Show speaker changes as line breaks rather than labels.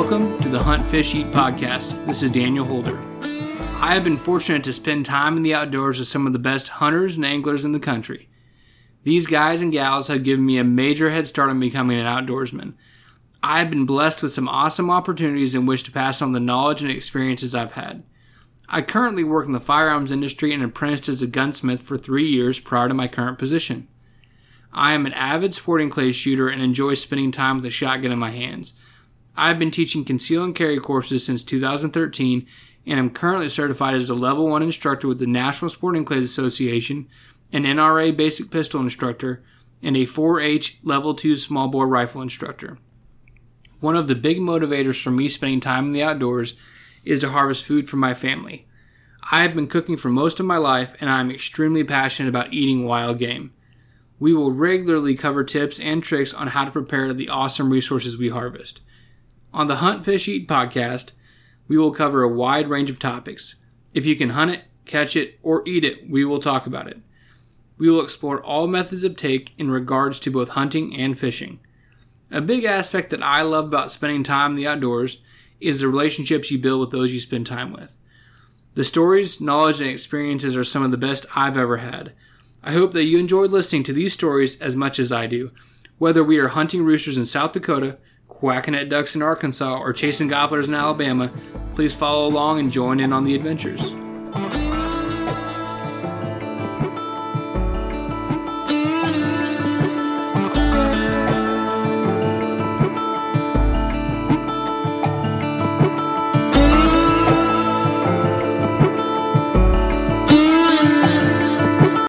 Fish Eat podcast. This is Daniel Holder. I have been fortunate to spend time in the outdoors with some of the best hunters and anglers in the country. These guys and gals have given me a major head start on becoming an outdoorsman. I have been blessed with some awesome opportunities in which to pass on the knowledge and experiences I've had. I currently work in the firearms industry and apprenticed as a gunsmith for three years prior to my current position. I am an avid sporting clay shooter and enjoy spending time with a shotgun in my hands. I have been teaching conceal and carry courses since 2013 and am currently certified as a level 1 instructor with the National Sporting Clays Association, an NRA basic pistol instructor, and a 4H level 2 small bore rifle instructor. One of the big motivators for me spending time in the outdoors is to harvest food for my family. I have been cooking for most of my life and I am extremely passionate about eating wild game. We will regularly cover tips and tricks on how to prepare the awesome resources we harvest. On the Hunt Fish Eat podcast, we will cover a wide range of topics. If you can hunt it, catch it, or eat it, we will talk about it. We will explore all methods of take in regards to both hunting and fishing. A big aspect that I love about spending time in the outdoors is the relationships you build with those you spend time with. The stories, knowledge, and experiences are some of the best I've ever had. I hope that you enjoyed listening to these stories as much as I do. Whether we are hunting roosters in South Dakota, quacking at ducks in Arkansas, or chasing gobblers in Alabama, please follow along and join in on the adventures.